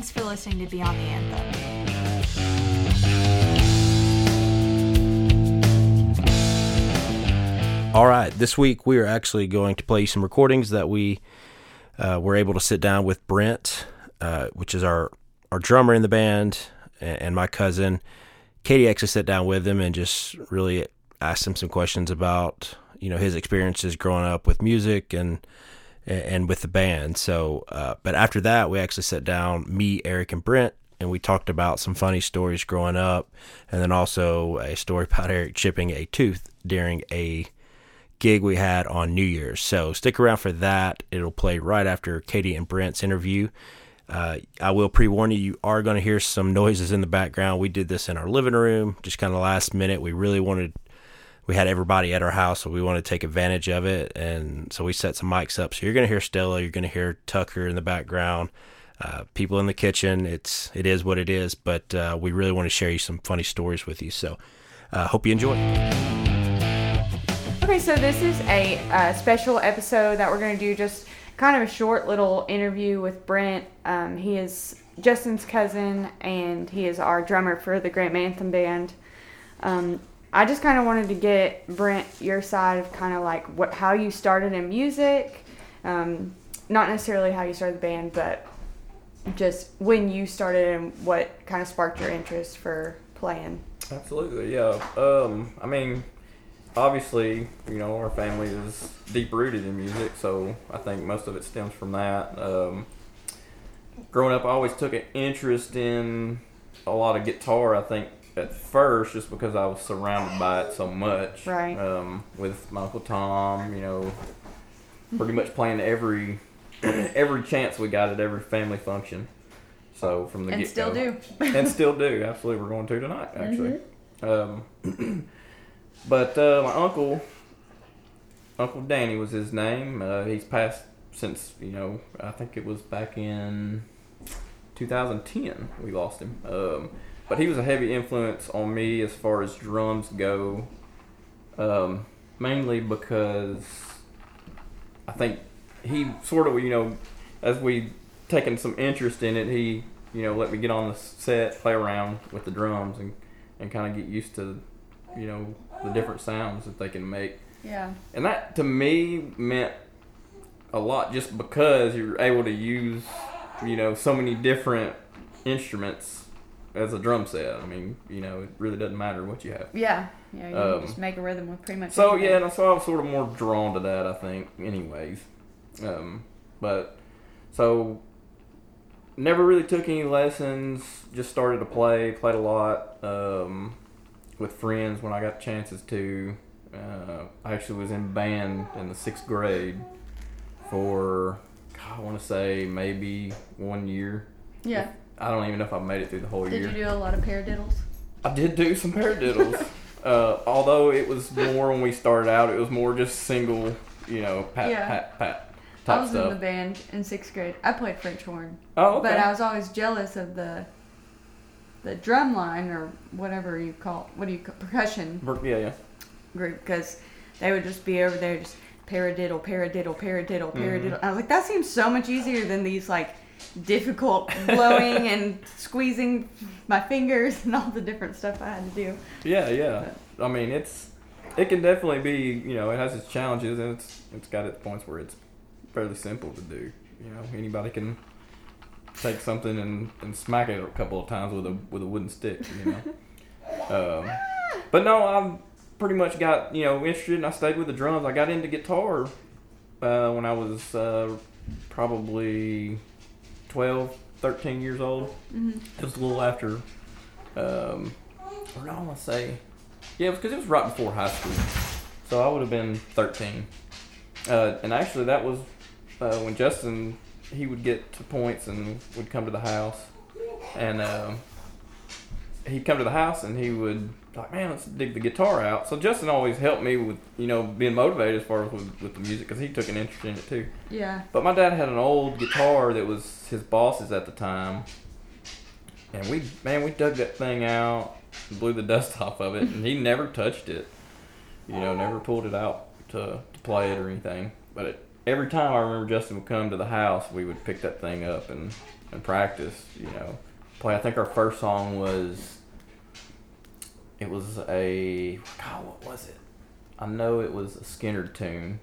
Thanks for listening to Beyond the Anthem. All right, this week we are actually going to play some recordings that we uh, were able to sit down with Brent, uh, which is our, our drummer in the band, and, and my cousin. Katie actually sat down with him and just really asked him some questions about you know his experiences growing up with music and and with the band. So, uh, but after that, we actually sat down, me, Eric, and Brent, and we talked about some funny stories growing up, and then also a story about Eric chipping a tooth during a gig we had on New Year's. So stick around for that. It'll play right after Katie and Brent's interview. Uh, I will pre warn you, you are going to hear some noises in the background. We did this in our living room, just kind of last minute. We really wanted, we had everybody at our house, so we wanted to take advantage of it. And so we set some mics up. So you're going to hear Stella, you're going to hear Tucker in the background. Uh, people in the kitchen. It's it is what it is, but uh, we really want to share you some funny stories with you. So, uh, hope you enjoy. Okay, so this is a uh, special episode that we're going to do just kind of a short little interview with Brent. Um, he is Justin's cousin and he is our drummer for the Graham Anthem band. Um, I just kind of wanted to get Brent your side of kind of like what how you started in music, um, not necessarily how you started the band, but just when you started and what kind of sparked your interest for playing. Absolutely, yeah. Um, I mean, obviously, you know, our family is deep rooted in music, so I think most of it stems from that. Um, growing up, I always took an interest in a lot of guitar. I think at first, just because I was surrounded by it so much. Right. Um, with my uncle Tom, you know, pretty much playing every every chance we got at every family function. So from the And get still do. and still do. Absolutely, we're going to tonight. Actually, um, but uh, my uncle, Uncle Danny was his name. Uh, he's passed since you know. I think it was back in 2010 we lost him. Um, but he was a heavy influence on me as far as drums go. Um, mainly because I think he sort of you know as we taken some interest in it, he you know let me get on the set, play around with the drums, and and kind of get used to you know the different sounds that they can make. Yeah. And that to me meant a lot just because you're able to use you know so many different instruments as a drum set. I mean, you know, it really doesn't matter what you have. Yeah, yeah, you Um, just make a rhythm with pretty much. So anything. yeah, and so I was sort of more drawn to that, I think, anyways. Um, but so never really took any lessons. Just started to play, played a lot um, with friends when I got chances to. Uh, I actually was in band in the sixth grade for I want to say maybe one year. yeah. I don't even know if I made it through the whole Did year. Did you do a lot of paradiddles? I did do some paradiddles. uh, although it was more when we started out, it was more just single, you know, pat, Yeah. pat, pat I was stuff. in the band in sixth grade. I played French horn, oh, okay. but I was always jealous of the the drum line or whatever you call what do you call percussion yeah, yeah. group because they would just be over there just paradiddle, paradiddle, paradiddle, paradiddle. I was like, that seems so much easier than these like difficult blowing and squeezing my fingers and all the different stuff I had to do. Yeah, yeah. I mean, it's it can definitely be, you know, it has its challenges and it's it's got its points where it's fairly simple to do. You know, anybody can take something and, and smack it a couple of times with a with a wooden stick. You know. um, but no, I've pretty much got you know interested and I stayed with the drums. I got into guitar uh, when I was uh, probably 12, 13 years old. hmm It was a little after, um, or no, I want to say, yeah, because it was right before high school. So I would have been 13. Uh, and actually, that was uh, when Justin, he would get to points and would come to the house. And um, he'd come to the house and he would, like, man, let's dig the guitar out. So Justin always helped me with, you know, being motivated as far as with, with the music because he took an interest in it too. Yeah. But my dad had an old guitar that was his boss's at the time, and we man we dug that thing out, blew the dust off of it, and he never touched it. You know, never pulled it out to, to play it or anything. But it, every time I remember Justin would come to the house, we would pick that thing up and and practice. You know, play. I think our first song was. It was a God. What was it? I know it was a Skynyrd tune.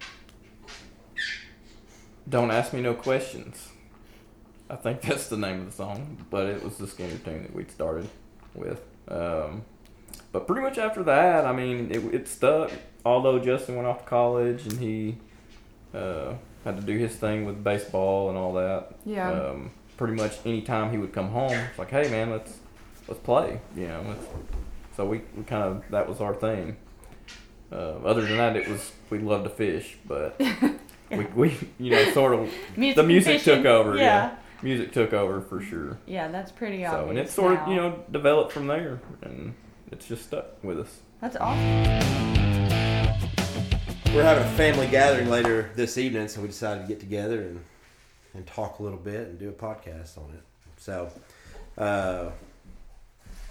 Don't ask me no questions. I think that's the name of the song, but it was the Skynyrd tune that we started with. Um, but pretty much after that, I mean, it, it stuck. Although Justin went off to college and he uh, had to do his thing with baseball and all that. Yeah. Um, pretty much any time he would come home, it's like, hey man, let's let's play. You know. Let's, so we, we kind of that was our thing. Uh, other than that, it was we loved to fish, but we, we you know sort of Music the music fishing. took over. Yeah. Yeah. music took over for sure. Yeah, that's pretty awesome. So and it sort of you know developed from there, and it's just stuck with us. That's awesome. We're having a family gathering later this evening, so we decided to get together and and talk a little bit and do a podcast on it. So, uh,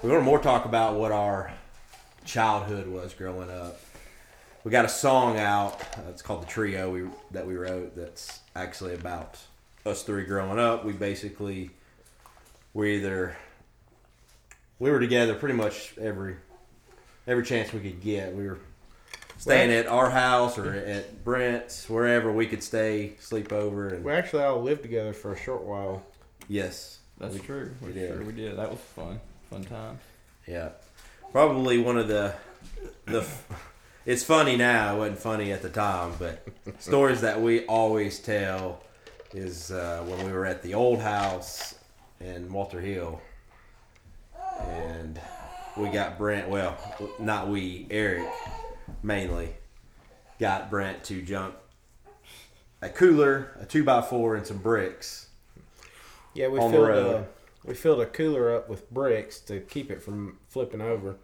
we're going to more talk about what our childhood was growing up. We got a song out. Uh, it's called the Trio. We that we wrote. That's actually about us three growing up. We basically we either we were together pretty much every every chance we could get. We were staying at our house or at Brent's, wherever we could stay, sleep over, and We actually all lived together for a short while. Yes, that's yes, true. we We did. Sure we did. That was fun. Fun time. Yeah, probably one of the the. It's funny now. It wasn't funny at the time, but stories that we always tell is uh, when we were at the old house in Walter Hill, and we got Brent. Well, not we, Eric, mainly got Brent to jump a cooler, a two by four, and some bricks. Yeah, we On the filled road. a, we filled a cooler up with bricks to keep it from flipping over,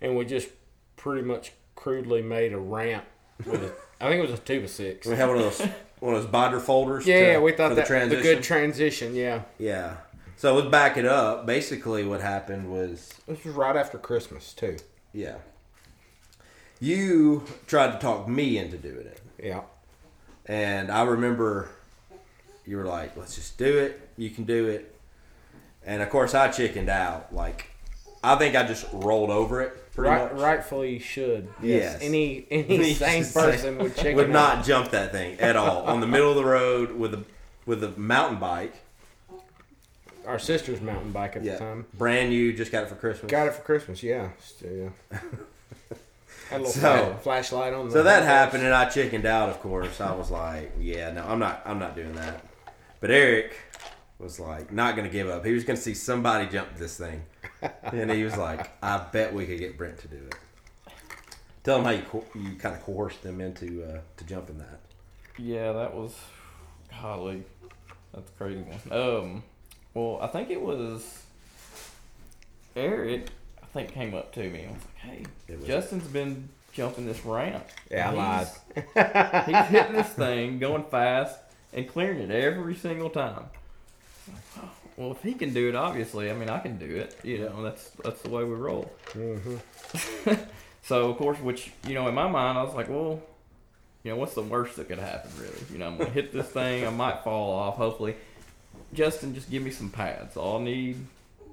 and we just pretty much crudely made a ramp. With a, I think it was a two by six. We had one of those one of those binder folders. Yeah, to- we thought that the the good transition. Yeah, Yeah. So let's back it up. Basically, what happened was, this was right after Christmas too. yeah, you tried to talk me into doing it, Yeah, and I remember you were like, "Let's just do it. You can do it." And of course, I chickened out. Like, I think I just rolled over it pretty right, much. rightfully should. Yes, Yes. any any sane person would check would not out. jump that thing at all on the middle of the road with a with a mountain bike. Our sister's mountain bike at Yeah, the time. brand new. Just got it for Christmas. Got it for Christmas. Yeah, yeah. Had a little So- flashlight on. The So that happened, and I chickened out. Of course, I was like, "Yeah, no, I'm not. I'm not doing that." But Eric was like, not going to give up. He was going to see somebody jump this thing, and he was like, "I bet we could get Brent to do it." Tell him how you co- you kind of coerced them into uh, to jumping that. Yeah, that was golly, that's a crazy one. Um, well, I think it was Eric. I think came up to me and was like, "Hey, was- Justin's been jumping this ramp. Yeah, I he's- He's hitting this thing, going fast, and clearing it every single time." "Oh, Well, if he can do it, obviously, I mean, I can do it. You know, that's that's the way we roll. hmm So of course, which you know, in my mind, I was like, well, you know, what's the worst that could happen, really? You know, I'm gonna hit this thing, I might fall off. Hopefully, Justin, just give me some pads. All I need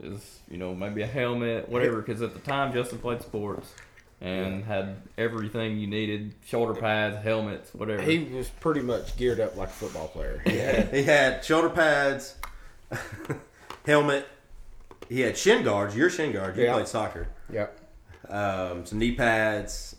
is you know maybe a helmet, whatever. Because at the time, Justin played sports and had everything you needed: shoulder pads, helmets, whatever. He was pretty much geared up like a football player. He had, he had shoulder pads, helmet. He had shin guards. Your shin guards. You Yeah. played soccer. Yep. Um, some knee pads.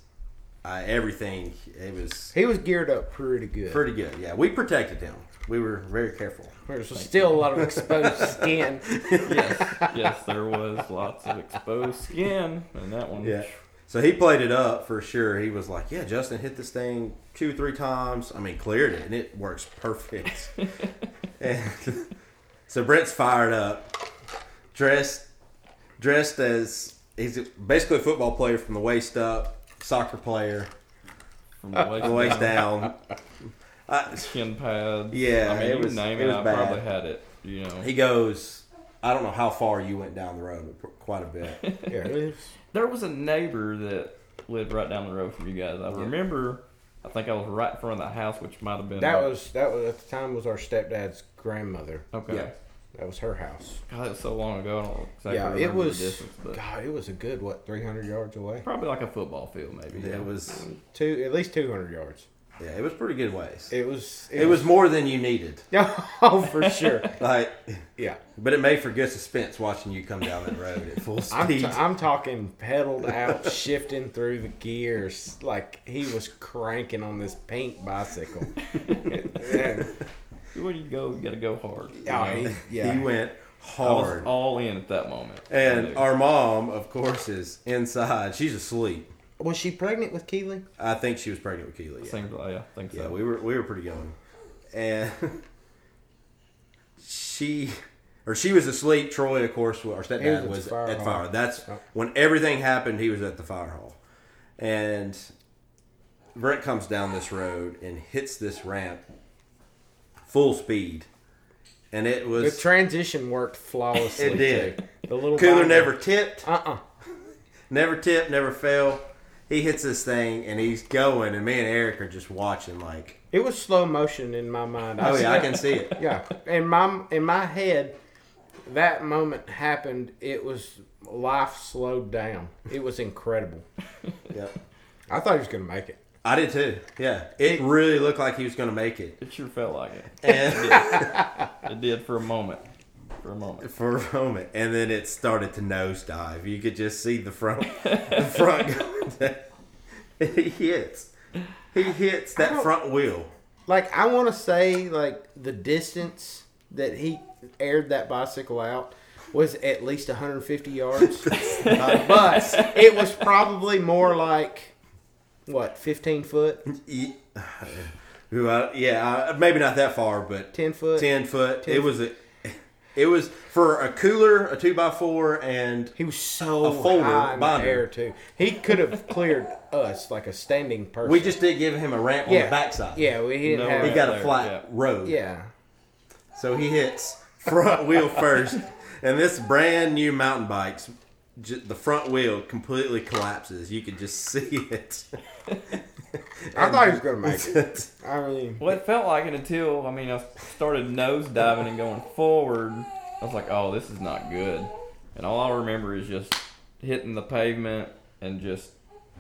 Uh, everything. It was He was geared up pretty good. pretty good. Yeah, we protected him. We were very careful. There's still a lot of exposed skin. yes, yes, there was lots of exposed skin, and that one. Yeah. So he played it up for sure. He was like, "Yeah, Justin hit this thing two, three times. I mean, cleared it, and it works perfect." and so Brent's fired up, dressed, dressed as he's basically a football player from the waist up, soccer player from the waist, the waist down, down. Uh, Skin pads. Yeah, I mean, it you was- name it it. was I bad. probably had it. You know, he goes, I don't know how far you went down the road, but quite a bit. Yeah, it was- There was a neighbor that lived right down the road from you guys. I remember. I think I was right in front of the house, which might have been that was that was at the time was our stepdad's grandmother. okay. Yeah. That was her house. God, that was so long ago. I don't exactly yeah, it was. distance, God, it was a good what, three hundred yards away. probably like a football field, maybe. Yeah, it was. Two, at least two hundred yards. Yeah, it was pretty good ways. It was. It was more than you needed. oh, for sure. Like, Yeah, but it made for good suspense watching you come down that road at full I'm, t- speed. I'm talking pedaled out, shifting through the gears like he was cranking on this pink bicycle. And- When you go, you got to go hard. you oh, he- yeah, He went I was hard. all in at that moment. And our mom, of course, is inside. She's asleep. Was she pregnant with Keely? I think she was pregnant with Keely. Yeah, Seems like, yeah, I think so. yeah we were we were pretty young, and she or she was asleep. Troy, of course, our He was stepdad at the was fire at hall. fire. That's Oh. when everything happened. He was at the fire hall, and Brent comes down this road and hits this ramp full speed, and it was The transition worked flawlessly. It did. Too. The little Cooler binder- never tipped. Uh-uh. Never tipped, never fell. He hits this thing and he's going, and me and Eric are just watching. Like, It was slow motion in my mind. oh yeah, I can see it. Yeah, in my in my head, that moment happened. It was life slowed down. It was incredible. Yep. I thought he was gonna make it. I did too. Yeah, it really looked like he was going to make it, It sure felt like it. and It did for a moment. For a moment. for a moment, and then it started to nosedive. You could just see the front, the front going. down. He hits, he hits that front wheel. Like I want to say, like the distance that he aired that bicycle out was at least 150 yards, Uh, but it was probably more like what 15 foot, Ye- Well, yeah, uh, maybe not that far, but 10 foot. ten foot. 10 It was a, it was for a cooler, a two by four, and He was so A folder high in the air too. He could have cleared us like a standing person. we just did give him a ramp on yeah the backside. Yeah, we he didn't No have. he ramp. got a flat yeah. road. yeah, So he hits front wheel first, and this brand new mountain bike's ju- the front wheel completely collapses. You could just see it. I thought he was gonna make it. I mean, Well, it felt like it until I mean I started nose diving and going forward. I was like, oh, this is not good. And all I remember is just hitting the pavement and just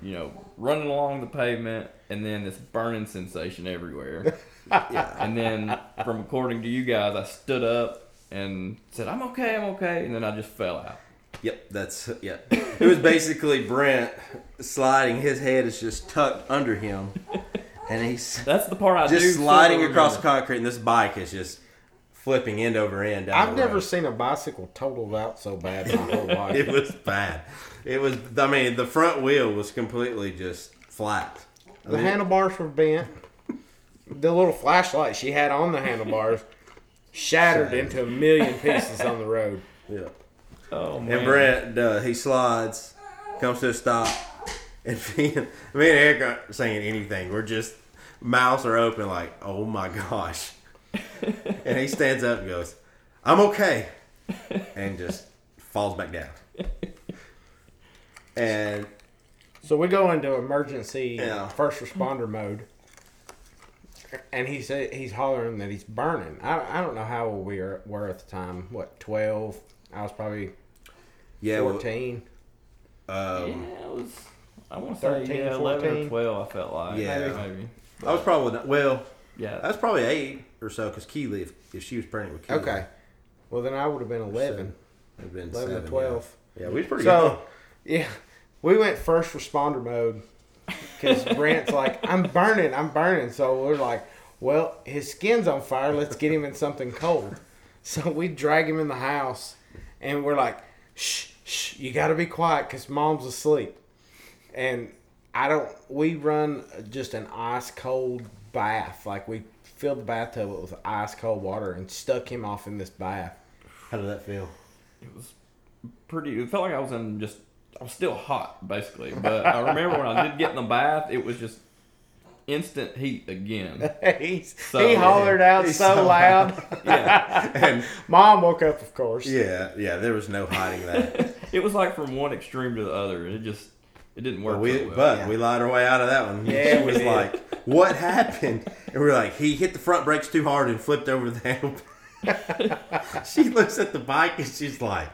you know running along the pavement, and then this burning sensation everywhere. yeah. And then, from according to you guys, I stood up and said, "I'm okay, I'm okay," and then I just fell out. Yep, that's yeah. It was basically Brent sliding. His head is just tucked under him, and he's That's the part I do just sliding sorta across the concrete, and this bike is just flipping end over end. Down I've never road. seen a bicycle totaled out so bad in my whole life. It was bad. It was. I mean, the front wheel was completely just flat. I the mean, handlebars were bent. The little flashlight she had on the handlebars shattered Shattered. into a million pieces on the road. Yeah. Oh man! And Brent, uh, he slides, comes to a stop, and me and, me and Eric aren't saying anything. We're just mouths are open, like, oh my gosh. and he stands up and goes, "I'm okay," and just falls back down. And So we go into emergency Yeah. first responder mode, and he said he's hollering that he's burning. I, I don't know how old we were, were at the time. What twelve? I was probably yeah, well, fourteen. yeah, um, it was. I want to say 13, yeah, eleven 14. or twelve. I felt like Yeah. maybe. I was probably not, well. Yeah, I was probably eight or so because Keely, if, if she was pregnant with Keely, Okay. Well, then I would have been eleven. it'd been 11 seven, to twelve. Yeah, yeah we was pretty young. So, yeah, we went first responder mode because Brent's like, I'm burning, I'm burning. So we're like, well, his skin's on fire. Let's get him in something cold. So we drag him in the house and we're like, shh, shh, you got to be quiet because mom's asleep. And I don't, we run just an ice cold bath. Like we filled the bathtub with ice cold water and stuck him off in this bath. How did that feel? it was pretty. It felt like I was in just. I was still hot, basically. But I remember when I did get in the bath, it was just instant heat again. He's, So- he hollered out He's so so loud. Yeah, And Mom woke up, of course. yeah, yeah, there was no hiding that. it was like from one extreme to the other. It just it didn't work. But we, so well. but Yeah. we lied our way out of that one. Yeah, she was did. like, "What happened?" And we are like, "He hit the front brakes too hard and flipped over the handle." she looks at the bike and she's like,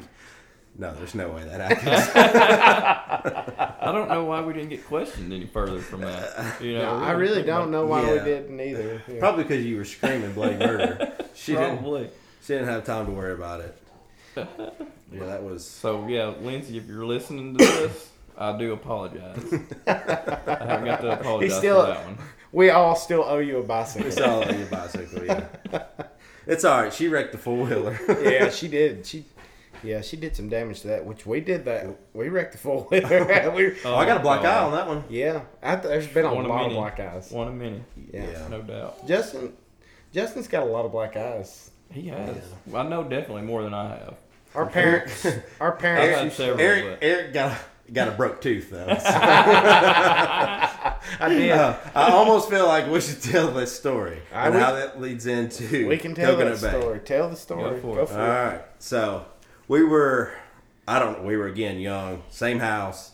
"No, there's no way that happens." I don't know why we didn't get questioned any further from that. You know, No, I really don't know why we didn't either. Yeah. Probably because you were screaming bloody murder. She didn't. She didn't have time to worry about it. Yeah, that was. So yeah, Lindsay, if you're listening to this, I do apologize. I haven't got to apologize still- for that one. We all still owe you a bicycle. It's all on your bicycle. Yeah, it's all right. She wrecked the four wheeler. yeah, she did. She, yeah, she did some damage to that, which we did that. We wrecked the four wheeler. we, Oh, I got a black oh. eye on that one. yeah, I th- there's been a One a lot of many. black eyes. One a many, Yeah. Yeah. no doubt. Justin, Justin's got a lot of black eyes. He has. I know definitely more than I have. Our parents, our parents, had used to- several. Eric, but- Eric got got a broke tooth though. I did. Uh, I almost feel like we should tell this story I and would- how that leads into we can tell Coconut that Bay. story. Tell the story. Go for Go it. for All it. right. So we were, I don't know, we were again young, same house,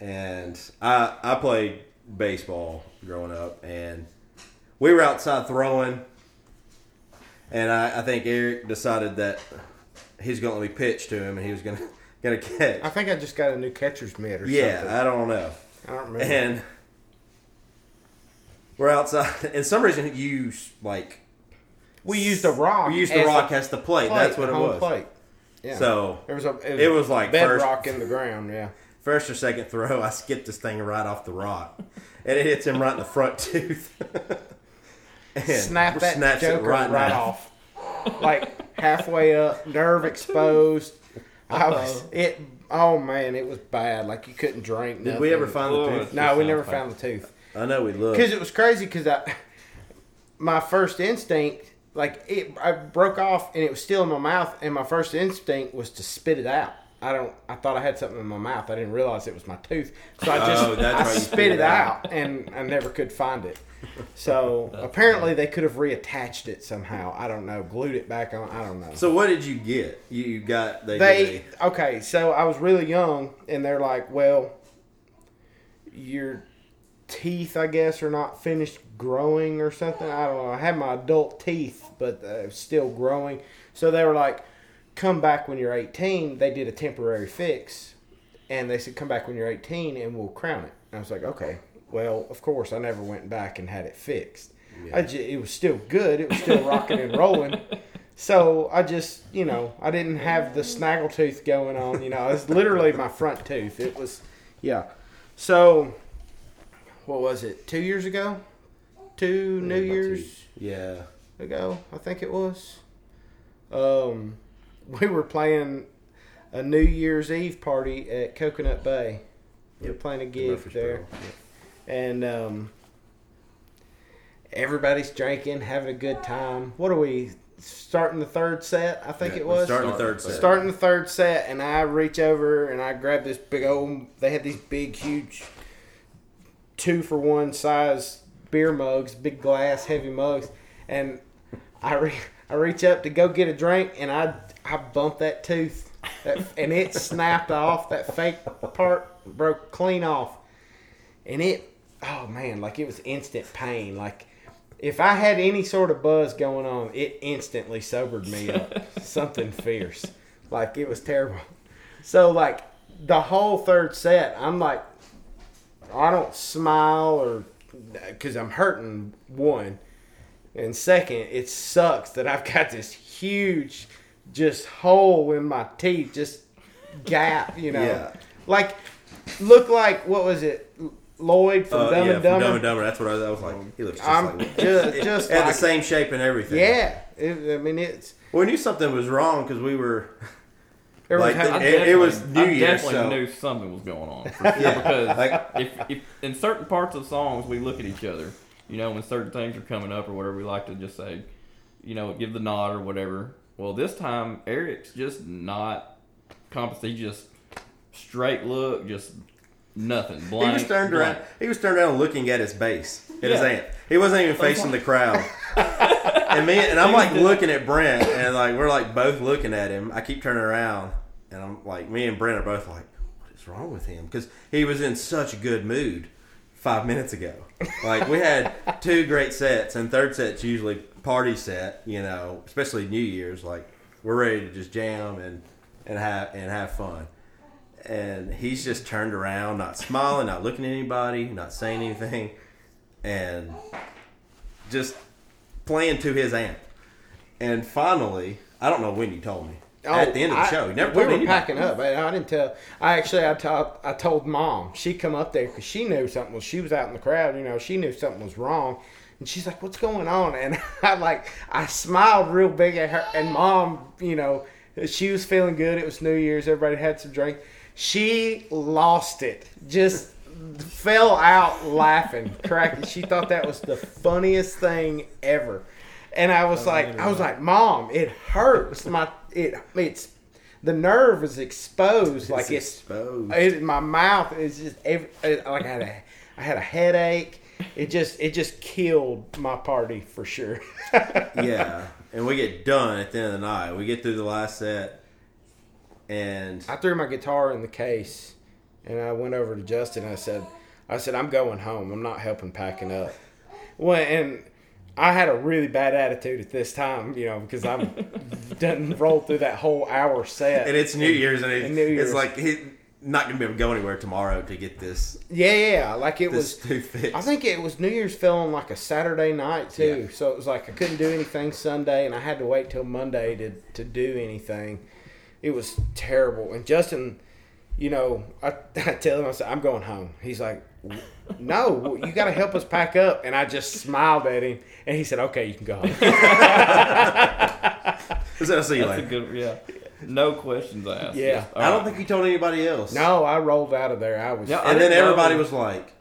and I I played baseball growing up, and we were outside throwing, and I, I think Eric decided that he's going to be pitched to him, and he was going to gonna catch. I think I just got a new catcher's mitt or yeah, something. Yeah, I don't know. I don't remember. And we're outside, and some reason you like we used a rock. we used as the rock as the plate. plate, That's what it was. Plate. Yeah. So There was a It was like first- bedrock in the ground. Yeah. first or second throw, I skipped this thing right off the rock, and it hits him right in the front tooth. and Snap that snaps joker it right, right, off. Like halfway up, nerve exposed. I was it. Oh man, it was bad. Like you couldn't drink. Did we ever find the Oh, tooth? No, we never found the tooth. I know we looked. Because it was crazy. Because I, my first instinct, like it, I broke off and it was still in my mouth, and my first instinct was to spit it out. I don't. I thought I had something in my mouth. I didn't realize it was my tooth, so I oh, just Oh, I spit it out, and I never could find it. So apparently they could have reattached it somehow. I don't know, glued it back on. I don't know. So what did you get? You, got they, they okay. So I was really young, and they're like, "Well, your teeth, I guess, are not finished growing or something. I don't know. I had my adult teeth, but uh, still growing. So they were like, "Come back when you're 18." They did a temporary fix, and they said, "Come back when you're 18, and we'll crown it." And I was like, "Okay." Well, of course, I never went back and had it fixed. I ju- it was still good. It was still rocking and rolling. So I just, you know, I didn't have the snaggle tooth going on. You know, it's literally my front tooth. It was, yeah. So, what was it? Two years ago? Two New Year's yeah. ago, I think it was. Um, we were playing a New Year's Eve party at Coconut Bay. We were playing a gig Murfreesboro. there, and um, everybody's drinking, having a good time. What are we starting the third set? I think Yeah, it we're was starting the third set. starting the third set, and I reach over and I grab this big old. They had these big, huge, two for one size beer mugs, big glass, heavy mugs, and I re- I reach up to go get a drink, and I I bump that tooth, that, and it snapped off. That fake part broke clean off, and it oh man, like it was instant pain, like. If I had any sort of buzz going on, it instantly sobered me up. Something fierce. Like it was terrible. So like the whole third set, I'm like, I don't smile or because I'm hurting one, and second, it sucks that I've got this huge just hole in my teeth, just gap. You know, Yeah. like look like what was it, Lloyd from Uh, Dumb yeah, and from Dumber? Dumb and Dumber. That's what I was, I was like. He looks just I'm like just it. just had like the same shape and everything. yeah. It, I mean, it's We knew something was wrong because we were. everyone's Like, having- It- it was New I Year's, definitely so- knew something was going on for sure Yeah, because like- if, if in certain parts of songs we look at each other, you know, when certain things are coming up or whatever, we like to just say, you know, give the nod or whatever. Well, this time Eric's just not compass. He just straight look, just nothing. Blank. He was turned blank. around. He was turned around looking at his bass, at his Yeah. aunt. He wasn't even facing the crowd. and me and I'm like looking at Brent, and like we're like both looking at him. I keep turning around, and I'm like, me and Brent are both like, what is wrong with him? Because he was in such a good mood five minutes ago. Like we had two great sets, and third set's usually party set. You know, especially New Year's. Like we're ready to just jam and and have and have fun. And he's just turned around, not smiling, not looking at anybody, not saying anything, and just playing to his amp. And finally, I don't know when you told me. at oh, the end of the Oh, I- show, you never we were anybody. packing up. I, I didn't tell. I actually I told I told mom. She come up there because she knew something was. She was out in the crowd. You know, she knew something was wrong, and she's like, "What's going on?" And I like I smiled real big at her. And mom, you know, she was feeling good. It was New Year's. Everybody had some drink. She lost it. Just fell out laughing, cracking. She thought that was the funniest thing ever. And I was like, I was like, Mom, it hurts. My it it's the nerve is exposed. like it's exposed. It, my mouth is just every, it- like I had a I had a headache. It just it just killed my party for sure. yeah, and we get done at the end of the night. We get through the last set, and I threw my guitar in the case, and I went over to Justin. And I said, I said I'm going home. I'm not helping packing up. Well, and I had a really bad attitude at this time, you know, because I'm done rolled through that whole hour set. and it's New Year's, and, it, And New Year's. it's like he not gonna be able to go anywhere tomorrow to get this yeah, yeah, like it was. I think it was New Year's fell on like a Saturday night too, Yeah. so it was like I couldn't do anything Sunday, and I had to wait till Monday to to do anything. It was terrible, and Justin, you know, I, I tell him I said I'm going home. He's like, No, you got to help us pack up, and I just smiled at him, and he said, Okay, you can go home. So I'll see you That's a good, yeah. No questions asked. Yeah. Just, I don't think you told anybody else. no, I rolled out of there. I was. Yeah, I And then didn't know. everybody was like,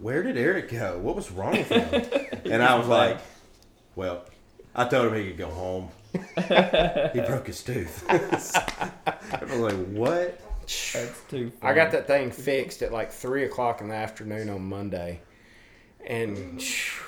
"Where did Eric go? What was wrong with him?" and I was like, "Well, I told him he could go home. He broke his tooth." I was like, "What?" That's too. I got that thing fixed at like three o'clock in the afternoon on Monday, and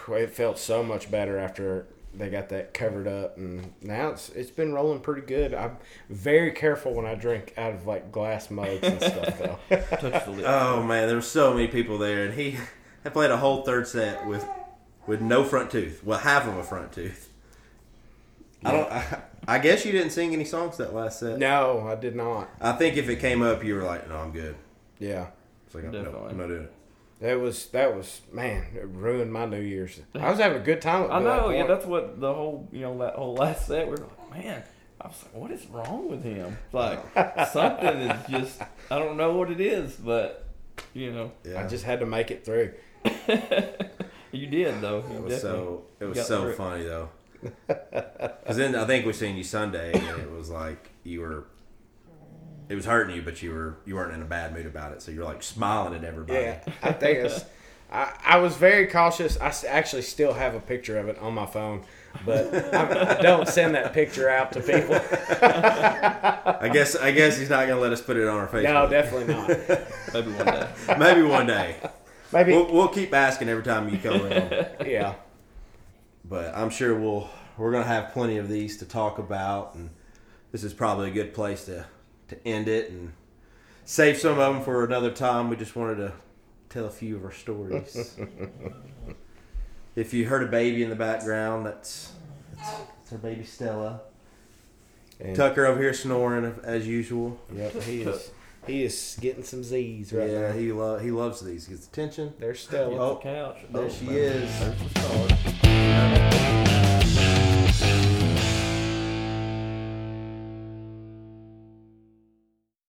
it felt so much better after they got that covered up. And now it's it's been rolling pretty good. I'm very careful when I drink out of like glass mugs and stuff though. touched the lip. Oh man, there were so many people there, and he had played a whole third set with with no front tooth. Well, half of a front tooth. I don't. I, I guess you didn't sing any songs that last set. no, I did not. I think if it came up, you were like, "No, I'm good." Yeah. It's like, no, Definitely. I'm not doing it. That was that was man. It ruined my New Year's. I was having a good time. I at that know. Yeah, that's what the whole you know that whole last set. We're like, man. I was like, what is wrong with him? Like something is just. I don't know what it is, but you know, Yeah, I just had to make it through. you did though. You It was definitely so it was so through it. funny though. Because then I think we seen you Sunday, and it was like you were. It was hurting you, but you were you weren't in a bad mood about it. So you're like smiling at everybody. Yeah, I think it's. I, I was very cautious. I actually still have a picture of it on my phone, but I, I don't send that picture out to people. I guess I guess he's not gonna let us put it on our Facebook. No, definitely not. Maybe one day. Maybe one day. Maybe, We'll, we'll keep asking every time you come in. yeah. But I'm sure we'll we're gonna have plenty of these to talk about, and this is probably a good place to to end it and save some of them for another time. We just wanted to tell a few of our stories. if you heard a baby in the background, that's that's, that's our baby Stella. And, Tucker over here snoring as usual. Yep, he is. He is getting some Z's right yeah, now. he lo- he loves these. He gets attention. There's Stella. Oh, the Couch. there Oh, she man. is. There's the stars. Yeah.